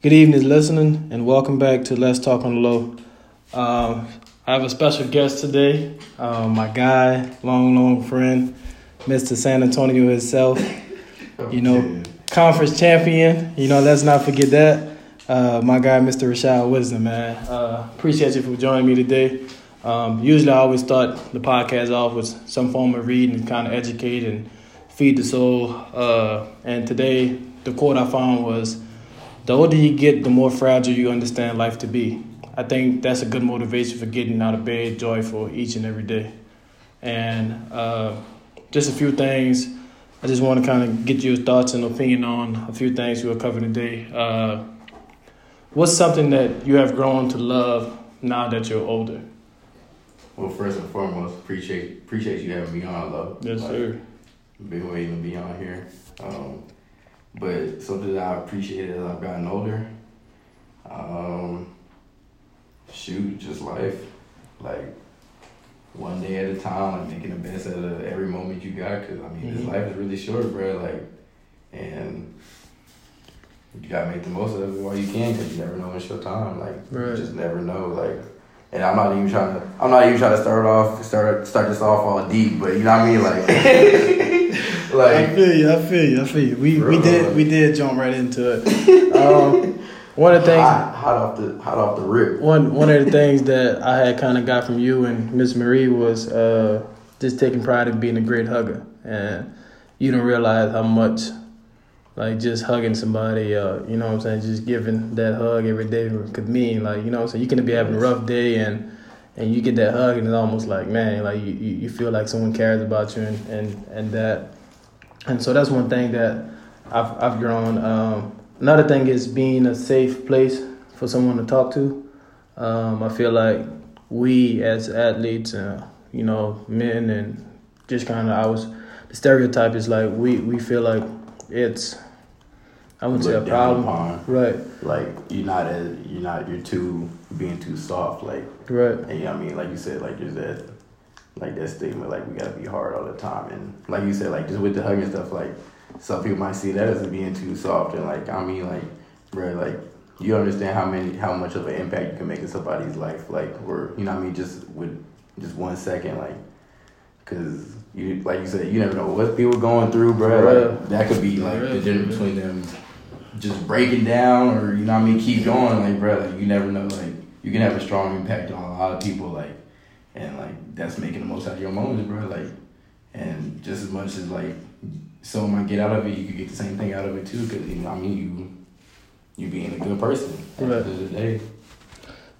Good evening, listening, and welcome back to Let's Talk on the Low. Um, I have a special guest today, um, my guy, long, long friend, Mr. San Antonio himself. You know, conference champion. You know, let's not forget that. Uh, my guy, Mr. Rashad Wisdom, man. Uh, appreciate you for joining me today. Um, usually, I always start the podcast off with some form of reading and kind of educate and feed the soul. Uh, and today, the quote I found was the older you get, the more fragile you understand life to be. I think that's a good motivation for getting out of bed joyful each and every day. And uh, just a few things. I just want to kind of get your thoughts and opinion on a few things we'll cover today. Uh, what's something that you have grown to love now that you're older? Well, first and foremost, appreciate appreciate you having me on, love. Yes, like, sir. Been waiting to be on here. Um, but something that I appreciate as I've gotten older, um, shoot, just life. Like one day at a time, like making the best out of every moment you got. Cause I mean, mm-hmm. this life is really short, bro. Like, and you gotta make the most of it while you can, cause you never know when it's your time. Like, right. you just never know. Like, and I'm not even trying to. I'm not even trying to start off start start this off all deep, but you know what I mean, like. like I feel you, I feel you, I feel you. We we did we did jump right into it. Um, one of the things hot, hot, off the hot off the rip. One one of the things that I had kind of got from you and Miss Marie was uh, just taking pride in being a great hugger, and you don't realize how much like just hugging somebody, uh, you know what I'm saying, just giving that hug every day could mean like you know what I'm saying. You can be having a rough day and and you get that hug and it's almost like man, like you, you feel like someone cares about you and and and that and so that's one thing that I've I've grown. Um, another thing is being a safe place for someone to talk to. Um, I feel like we as athletes, uh, you know, men and just kind of I was the stereotype is like we we feel like it's I wouldn't say a problem, upon. right? Like you're not as you're not you're too being too soft, like right. And you know I mean, like you said, like there's that like that stigma, like we gotta be hard all the time. And like you said, like just with the hugging stuff, like some people might see that as being too soft. And like I mean, like bro, like you understand how many, how much of an impact you can make in somebody's life, like or you know what I mean, just with just one second, like, cause you like you said, you never know what people going through, bro. Like that could be like the difference between them just breaking down or you know what I mean, keep going, like bro, like you never know, like you can have a strong impact on a lot of people, like that's making the most out of your moments, bro. Like, and just as much as like someone might get out of it, you could get the same thing out of it too. Cause you know, I mean, you you being a good person at right. the end of the day.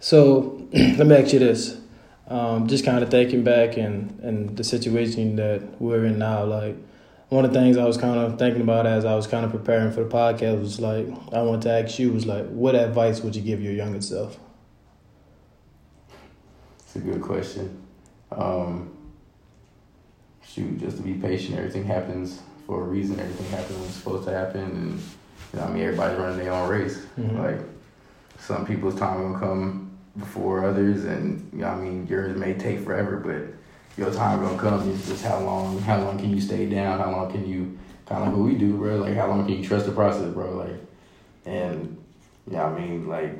So let me ask you this. Um, just kind of thinking back and, and the situation that we're in now, like one of the things I was kind of thinking about as I was kind of preparing for the podcast was like I wanted to ask you was like what advice would you give your younger self? It's a good question. Um, shoot, just to be patient. Everything happens for a reason. Everything happens when it's supposed to happen, and you know, I mean, everybody's running their own race. Mm-hmm. Like some people's time will come before others, and you know, I mean, yours may take forever, but your time gonna come. It's just how long, how long can you stay down? How long can you kind of like what we do, bro? Like how long can you trust the process, bro? Like, and yeah, I mean, like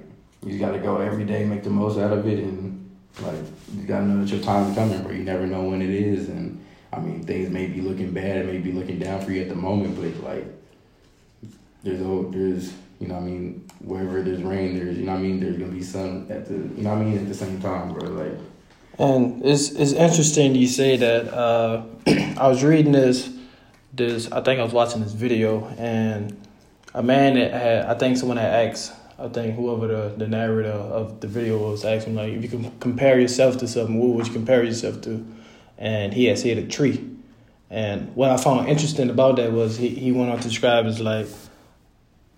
you just gotta go every day, make the most out of it, and like you gotta know that your time's coming, bro. You never know when it is, and I mean things may be looking bad, it may be looking down for you at the moment, but like there's there's you know I mean wherever there's rain, there's you know I mean there's gonna be sun at the you know I mean at the same time, bro. Like. And it's it's interesting you say that. Uh, I was reading this this I think I was watching this video and a man that had I think someone had asked I think whoever the, the narrator of the video was asking, like, if you can compare yourself to something, what would you compare yourself to? And he had said a tree. And what I found interesting about that was he, he went on to describe as like,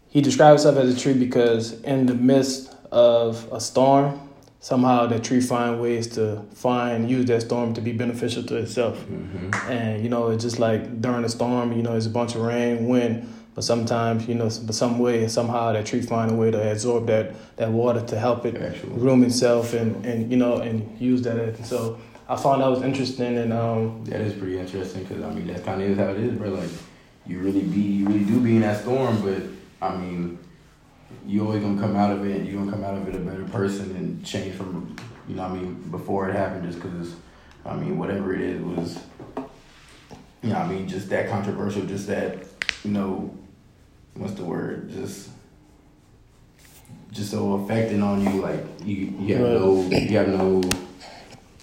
he described himself as a tree because in the midst of a storm, somehow that tree find ways to find use that storm to be beneficial to itself. Mm-hmm. And you know, it's just like during a storm, you know, there's a bunch of rain, wind but sometimes, you know, but some way, somehow that tree find a way to absorb that, that water to help it Actually. groom itself and, and, you know, and use that. And so I found that was interesting. And um, that is pretty interesting because, I mean, that kind of is how it is, bro. Like, you really be, you really do be in that storm, but I mean, you always gonna come out of it, and you gonna come out of it a better person and change from, you know, I mean, before it happened, just because, I mean, whatever it is was, you know, I mean, just that controversial, just that, you know, what's the word, just. Just so affecting on you, like you, you have no, you have no,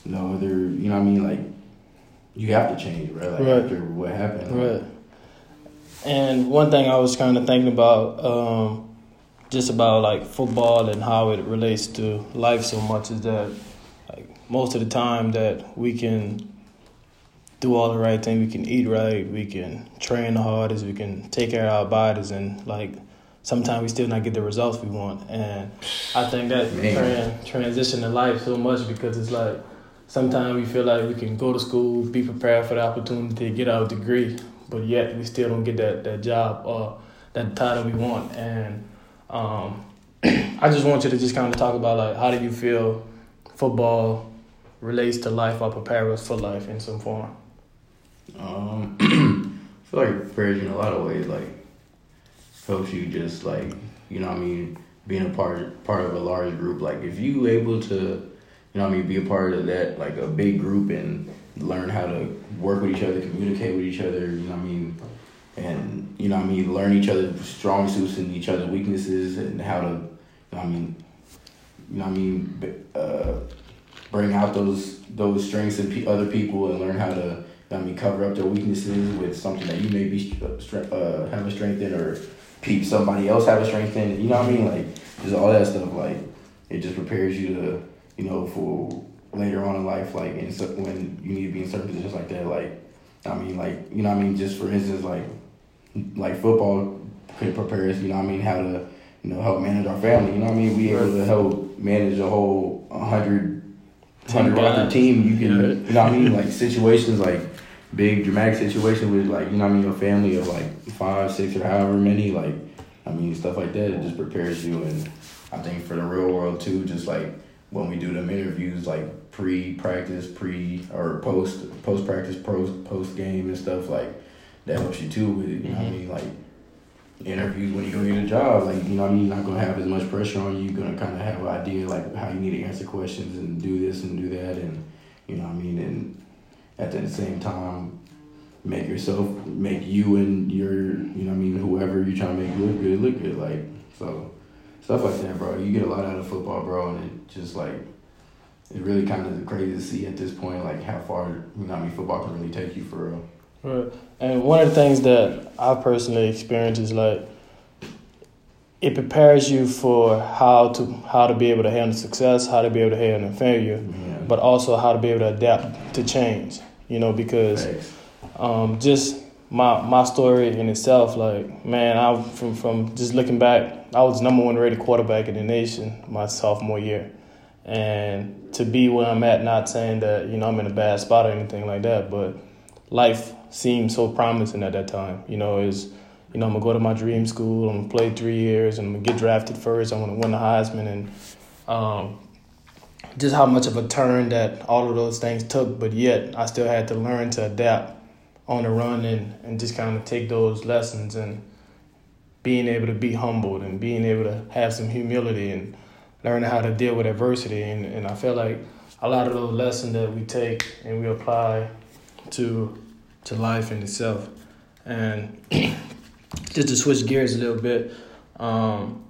no other, you know what I mean, like you have to change, right? Like Right. after what happened, like, Right. And one thing I was kind of thinking about, um, just about like football and how it relates to life so much is that, like most of the time that we can do all the right things, we can eat right, we can train the hardest, we can take care of our bodies, and like sometimes we still not get the results we want. And I think that tran- transition in life so much because it's like sometimes we feel like we can go to school, be prepared for the opportunity to get our degree, but yet we still don't get that, that job or that title we want. And um, I just want you to just kind of talk about like how do you feel football relates to life or prepare us for life in some form. Um, I feel like you in a lot of ways. Like helps you just like you know what I mean being a part part of a large group. Like if you able to you know I mean be a part of that like a big group and learn how to work with each other, communicate with each other. You know what I mean. And you know I mean, learn each other's strong suits and each other's weaknesses, and how to, you know I mean, you know I mean, uh, bring out those those strengths in other people and learn how to I mean, cover up their weaknesses with something that you may be uh, uh, have a strength in, or peep somebody else have a strength in. You know what I mean? Like just all that stuff. Like it just prepares you to, you know, for later on in life. Like in, when you need to be in certain positions like that. Like I mean, like you know, what I mean, just for instance, like like football could prepare us. You know, what I mean, how to you know help manage our family. You know, what I mean, we able to help manage a whole hundred hundred guys. team. You can, Yeah. you know, what I mean, like situations like big dramatic situation with like you know, what I mean, a family of like five, six, or however many. Like, I mean, stuff like that. It just prepares you, and I think for the real world too. Just like when we do them interviews, like pre practice, pre or post post practice, post post game and stuff like that helps you too with you know what I mm-hmm. mean like interviews when you go get a job like you know I mean you're not gonna have as much pressure on you. You're gonna kind of have an idea like how you need to answer questions and do this and do that and you know I mean and at the same time make yourself make you and your you know I mean whoever you're trying to make look good look good like so stuff like that bro. You get a lot out of football bro and it just like it's really kind of crazy to see at this point like how far you know I mean football can really take you for real Right. And one of the things that I personally experience is like it prepares you for how to how to be able to handle success, how to be able to handle failure, yeah but also how to be able to adapt to change. You know, because um, just my my story in itself, like man, I from from just looking back, I was number one rated quarterback in the nation my sophomore year, and to be where I'm at, not saying that you know I'm in a bad spot or anything like that, but life seemed so promising at that time. You know, is you know I'm gonna go to my dream school, I'm gonna play three years, and I'm gonna get drafted first. I'm gonna win the Heisman, and um, just how much of a turn that all of those things took. But yet, I still had to learn to adapt on the run and and just kind of take those lessons and being able to be humbled and being able to have some humility and learning how to deal with adversity. And, and I feel like a lot of those lessons that we take and we apply to to life in itself. And just to switch gears a little bit, um,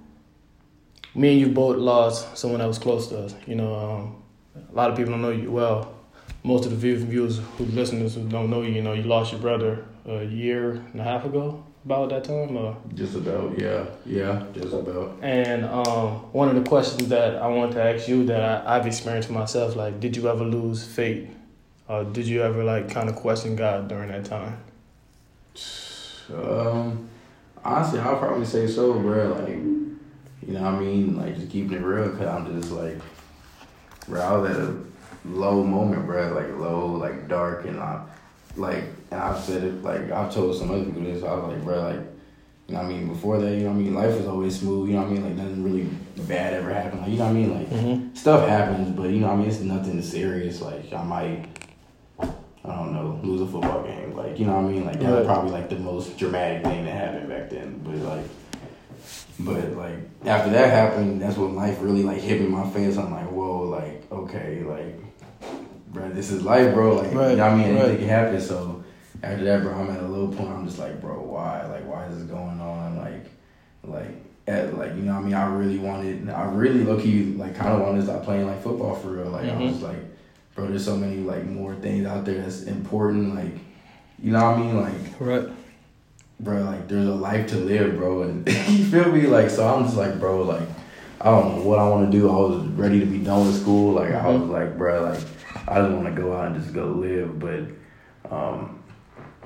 me and you both lost someone that was close to us. You know, um, a lot of people don't know you well. Most of the viewers who listeners who don't know you, you know, you lost your brother a year and a half ago, about that time. Or? Just about, yeah, yeah, just about. And um, one of the questions that I want to ask you that I, I've experienced myself, like, did you ever lose faith? Or did you ever like kind of question God during that time? Um, honestly, I'll probably say so, bro. Like, you know, what I mean, like just keeping it real, cause I'm just like, bro, I was at a low moment, bro. Like low, like dark, and I, like, and I've said it, like I've told some other people this. I was like, bro, like. You know what I mean? Before that, you know what I mean? Life was always smooth, you know what I mean? Like, nothing really bad ever happened. Like, you know what I mean? Like, Mm-hmm. stuff happens, but you know what I mean? It's nothing serious. Like I might, I don't know, lose a football game. Like you know what I mean? Like that was probably like the most dramatic thing that happened back then. But like, But like after that happened, that's when life really like hit me in my face. I'm like, whoa, like okay, like, bro, this is life, bro. Like, Right, you know what I mean? Anything right. can happen. So after that, bro, I'm at a low point. I'm just like, bro, why? Like, why is this going on? Like, like, at, like you know, what I mean, I really wanted, I really low key like kind of wanted to stop playing like football for real. Like, I Mhm. was like, bro, there's so many like more things out there that's important. Like, you know what I mean? Like, Right. bro, like there's a life to live, bro, and you feel me? Like, so I'm just like, bro, like I don't know what I want to do. I was ready to be done with school. Like, I was like, bro, like I just want to go out and just go live. But, um,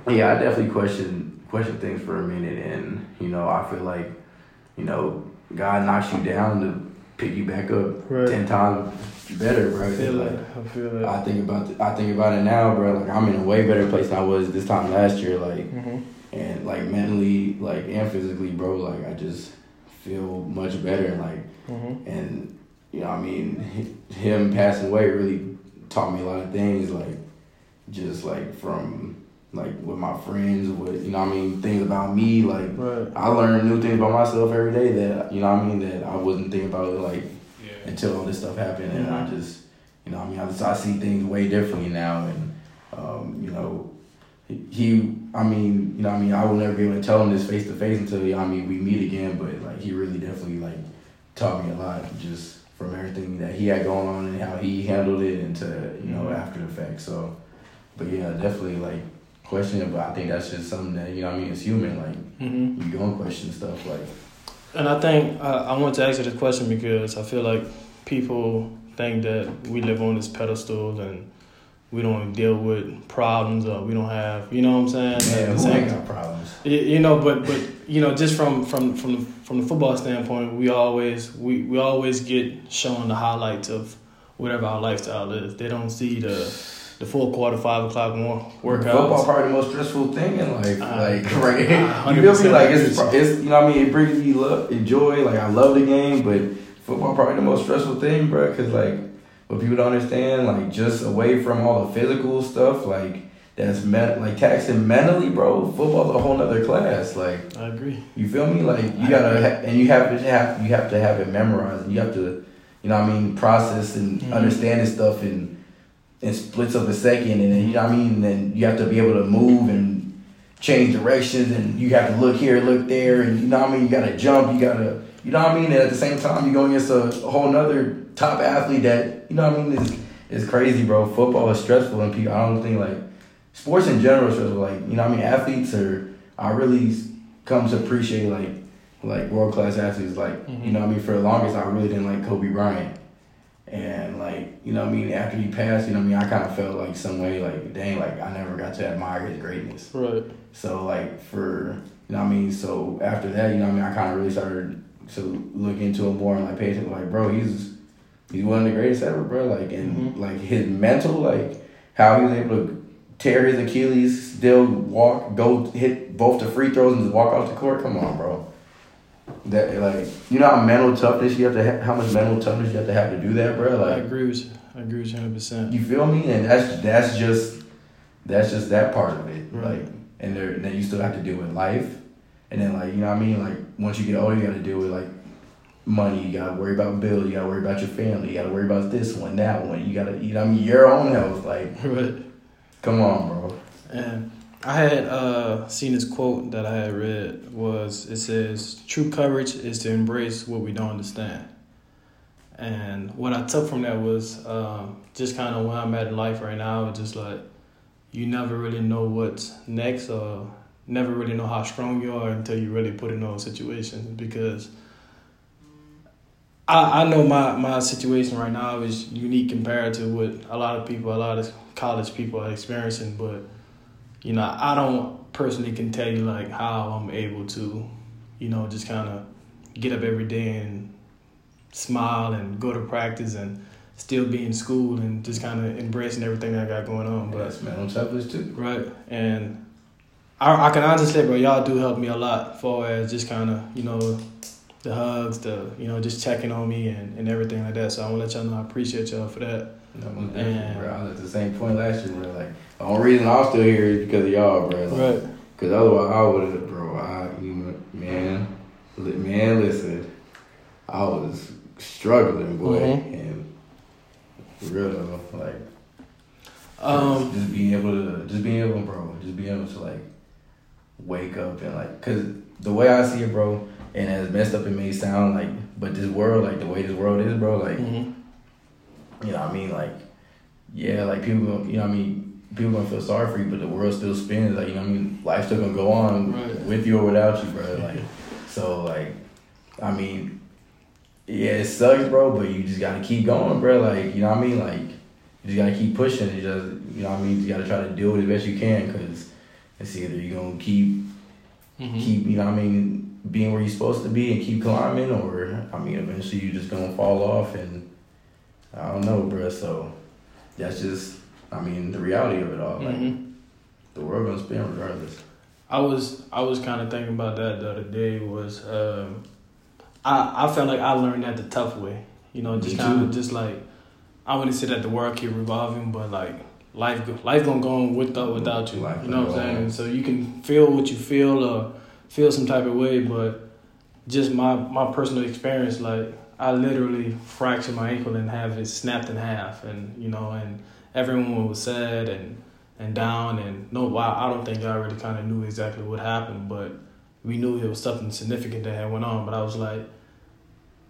yeah, I definitely question question things for a minute, and you know, I feel like, you know, God knocks you down to pick you back up Right. ten times better, bro. I feel like, it. I feel it. I think about I think about it now, bro. Like I'm in a way better place than I was this time last year. Like hmm and like mentally, like and physically, bro. Like I just feel much better. And like hmm and you know, I mean, him passing away really taught me a lot of things. Like just like from like with my friends, with you know, I mean, things about me. Like Right. I learn new things about myself every day that you know, I mean, that I wasn't thinking about like. Until all this stuff happened, and I Mhm. just, you know, I mean, I, just, I see things way differently now, and um, you know, he, I mean, you know, I mean, I will never be able to tell him this face to face until, I mean, we meet again, but like, he really definitely like taught me a lot just from everything that he had going on and how he handled it into, you know, Mhm. after the fact. So, but yeah, definitely like questioning, but I think that's just something that you know, I mean, it's human. Like hmm you gonna question stuff, like And I think uh, I want to ask you this question because I feel like people think that we live on this pedestal and we don't deal with problems or we don't have, you know what I'm saying? Yeah, same ain't got problems? Y- You know, but but you know, just from from from the, from the football standpoint, we always we, we always get shown the highlights of whatever our lifestyle is. They don't see the the full quarter, five o'clock more workout. Football probably the most stressful thing in life. Uh, like uh, right, you feel me? Like it's, it's you know what I mean. It brings me love, joy. Like I love the game, but football probably the most stressful thing, bro. Because like what people don't understand, like just away from all the physical stuff, like that's meant like taxing mentally, bro. Football's a whole nother class. Like I agree. you feel me? Like you gotta ha- and you have to have you have to have it memorized. And you have to, you know, what I mean, process and Mhm. understand this stuff in in splits of a second. And then you know what I mean. And then you have to be able to move and change directions. And you have to look here, look there, and you know what I mean. You gotta jump. You gotta, you know what I mean. And at the same time, you're going against a, a whole nother top athlete that you know what I mean is is crazy, bro. Football is stressful, and people. I don't think like sports in general is stressful. Like you know, what I mean, athletes are. I really come to appreciate like like world class athletes. Like Mhm. you know, what I mean, for the longest, I really didn't like Kobe Bryant, and like you know, what I mean, after he passed, you know, what I mean, I kind of felt like some way like dang, like I never got to admire his greatness. Right. So like for you know what I mean. So after that, you know what I mean. I kind of really started to look into him more and like pay attention. Like bro, he's he's one of the greatest ever, bro. Like and Mhm. like his mental, like how he was able to tear his Achilles, still walk, go hit both the free throws and just walk off the court. Come on, bro. That like you know how mental toughness you have to ha- how much mental toughness you have to have to do that, bro. Like I agree with. I agree with you 100. percent you feel me? And that's that's just that's just that part of it. Right. Like and there then you still have to deal with life. And then like, you know what I mean? Like once you get older you gotta deal with like money, you gotta worry about bills, you gotta worry about your family, you gotta worry about this one, that one, you gotta you know what I mean, your own health. Like, Right. come on, bro. And I had uh, seen this quote that I had read was it says true courage is to embrace what we don't understand. And what I took from that was um, just kind of where I'm at in life right now. Just like you never really know what's next, or never really know how strong you are until you really put in those situations. Because I, I know my, my situation right now is unique compared to what a lot of people, a lot of college people are experiencing. But you know, I don't personally can tell you like how I'm able to, you know, just kind of get up every day and smile and go to practice and still be in school and just kind of embracing everything I got going on. But But that's mental toughness too. right, and I, I can honestly say, bro, y'all do help me a lot, far as just kind of you know the hugs, the you know just checking on me and, and everything like that. So I want to let y'all know I appreciate y'all for that. No, And- bro. I was at the same point last year, bro. Like the only reason I'm still here is because of y'all, bro. Like, Right. Cause otherwise I would have, bro. I, you know, man, Man, listen, I was struggling, boy, Mhm. and for real though, like Um, just being able to, just being able, bro, just being able to like wake up and like, cause the way I see it, bro, and as messed up it may sound, like, but this world, like the way this world is, bro, like, mhm. you know, what I mean, like, yeah, like people, gonna- you know, what I mean, people gonna feel sorry for you, but the world still spins, like, you know, what I mean, life's still gonna go on Right. with you or without you, bro, like, so like, I mean, yeah, it sucks, bro, but you just gotta keep going, bro, like, you know what I mean, like, you just gotta keep pushing. You just, you know what I mean, you gotta try to do it as best you can, cause it's either you're gonna keep Mhm. keep, you know what I mean, being where you're supposed to be and keep climbing, or I mean, eventually you're just gonna fall off, and I don't know, bruh. So that's just, I mean, the reality of it all. Like Mhm. the world gonna spin regardless. I was I was kind of thinking about that the other day. Was um, I I felt like I learned that the tough way. You know, just kind of just like I wouldn't say that the world keep revolving, but like life life gonna go on with or without you. Life you know what I'm saying? so you can feel what you feel or feel some type of way, but just my my personal experience, like I literally fractured my ankle and have it snapped in half, and you know, and everyone was sad and and down, and no, wow, I don't think I really kind of knew exactly what happened, but we knew it was something significant that had went on. But I was like,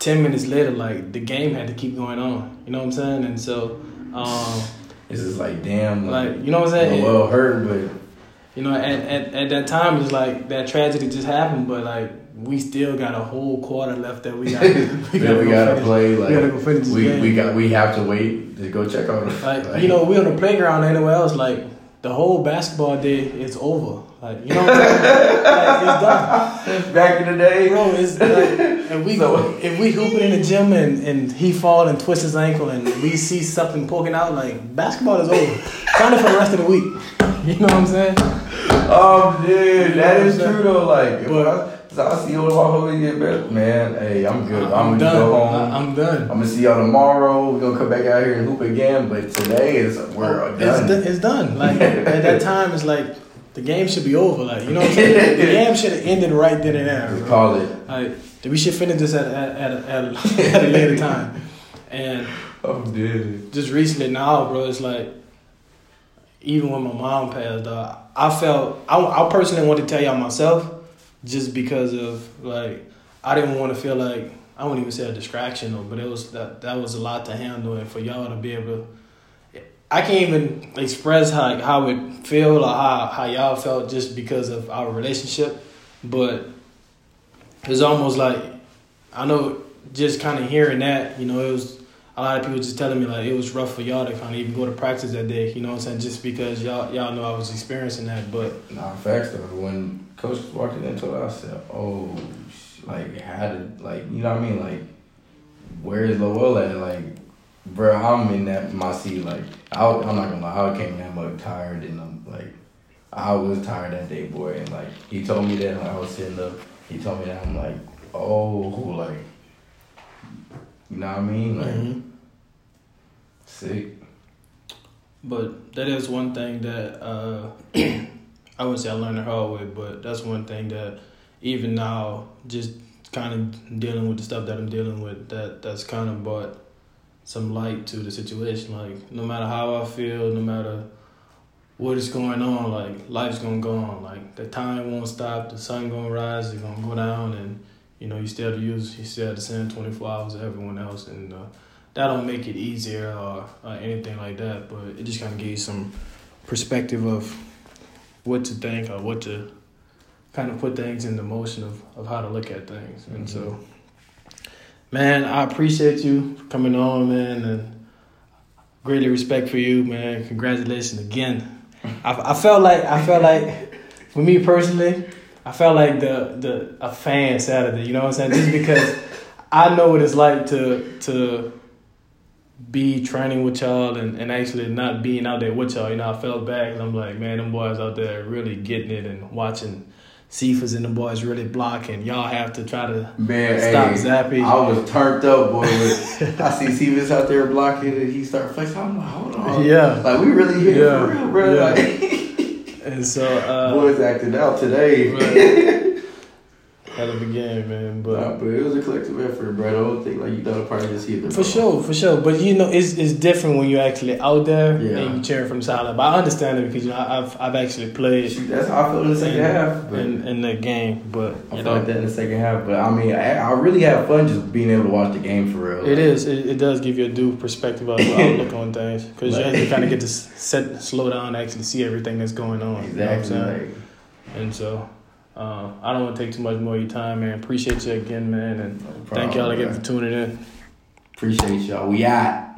ten minutes later, like the game had to keep going on. You know what I'm saying? And so, um, It's just like damn, like you know what I'm saying? well hurt, but You know, at, at, at that time, it's like that tragedy just happened, but like we still got a whole quarter left that we got. we gotta, we gotta play. Like we gotta go finish this we game. we got we have to wait to go check on them. like, you know, we on the playground anywhere else. Like the whole basketball day is over. Like you know, what I'm saying? like, it's done, back in the day, bro. It's like if we So- if we hooping in the gym and, and he fall and twist his ankle and we see something poking out, like basketball is over. Kind of for the rest of the week. You know what I'm saying? Oh, dude, that is true though. Like, But- I, so I see all of my homies get better, man. Hey, I'm good. I'm, I'm gonna done. go home. I- I'm done. I'm gonna see y'all tomorrow. We're gonna come back out here and hoop again. But today is we're oh, It's, done. do- it's done. Like at that time, it's like the game should be over. Like you know what I'm saying? The game should have ended right then and there. Bro. call it. Like we should finish this at at at, at, at a later time. And Oh, dude. just recently now, bro, it's like even when my mom passed, uh, I felt I, I personally want to tell y'all myself, just because of like I didn't want to feel like I wouldn't even say a distraction, though, but it was that that was a lot to handle, and for y'all to be able to, I can't even express how how it feel or how how y'all felt just because of our relationship, but it's almost like I know just kind of hearing that, you know, it was a lot of people just telling me like it was rough for y'all to kind of even go to practice that day. You know what I'm saying? Just because y'all y'all know I was experiencing that, but Nah, facts though. When coach walked into it, I said, "Oh, like how did like you know what I mean? Like, where is Lowell at? Like, bro, I'm in that my seat. Like, I, I'm not gonna lie, I came in that much tired and I'm like, I was tired that day, boy. And like, he told me that and I was sitting up. He told me that I'm like, oh, like, you know what I mean? Like, Mhm. sick. but that is one thing that uh, I wouldn't say I learned the hard way, but that's one thing that even now, just kind of dealing with the stuff that I'm dealing with, that that's kind of brought some light to the situation. Like no matter how I feel, no matter what is going on, like life's gonna go on. Like the time won't stop, the sun gonna rise, it's gonna go down, and you know you still have to use, you still have the same twenty four hours as everyone else, and uh, that don't make it easier or, or anything like that. But it just kind of gives you some perspective of what to think or what to kind of put things into motion of, of how to look at things. And so, man, I appreciate you coming on, man, and greatly respect for you, man. Congratulations again. I, I felt like I felt like for me personally, I felt like the the a fan Saturday. You know what I'm saying? Just because I know what it's like to to be training with y'all and, and actually not being out there with y'all. You know, I felt bad 'cause I'm like, man, them boys out there really getting it and watching Cephas and the boys really blocking. Y'all have to try to Man, Stop hey, Zappy. I was turned up, boy. I see Stevens out there blocking, and he start flexing. I'm like, hold on, Yeah. like we really here Yeah. for real, bro. Yeah. Like, and so uh boys acting out today. Right. hell of a game, man. But Nah, but it was a collective effort, bro. The whole thing, like you thought, probably just hit the For ball. sure, for sure. But you know, it's it's different when you're actually out there Yeah. and you cheer from the sideline. But I understand it because you know I've I've actually played Shoot, that's how I felt in the second in, half. In, in the game. But I you felt like that in the second half. But I mean, I, I really had fun just being able to watch the game for real. it is it, it does give you a due perspective of how outlook on things because you Like- actually kind of get to set slow down, and actually see everything that's going on. You know what I'm Exactly. saying? Like, And so. Uh, I don't want to take too much more of your time, man. Appreciate you again, man, and no thank y'all problem, again bro. for tuning in. Appreciate y'all. We out.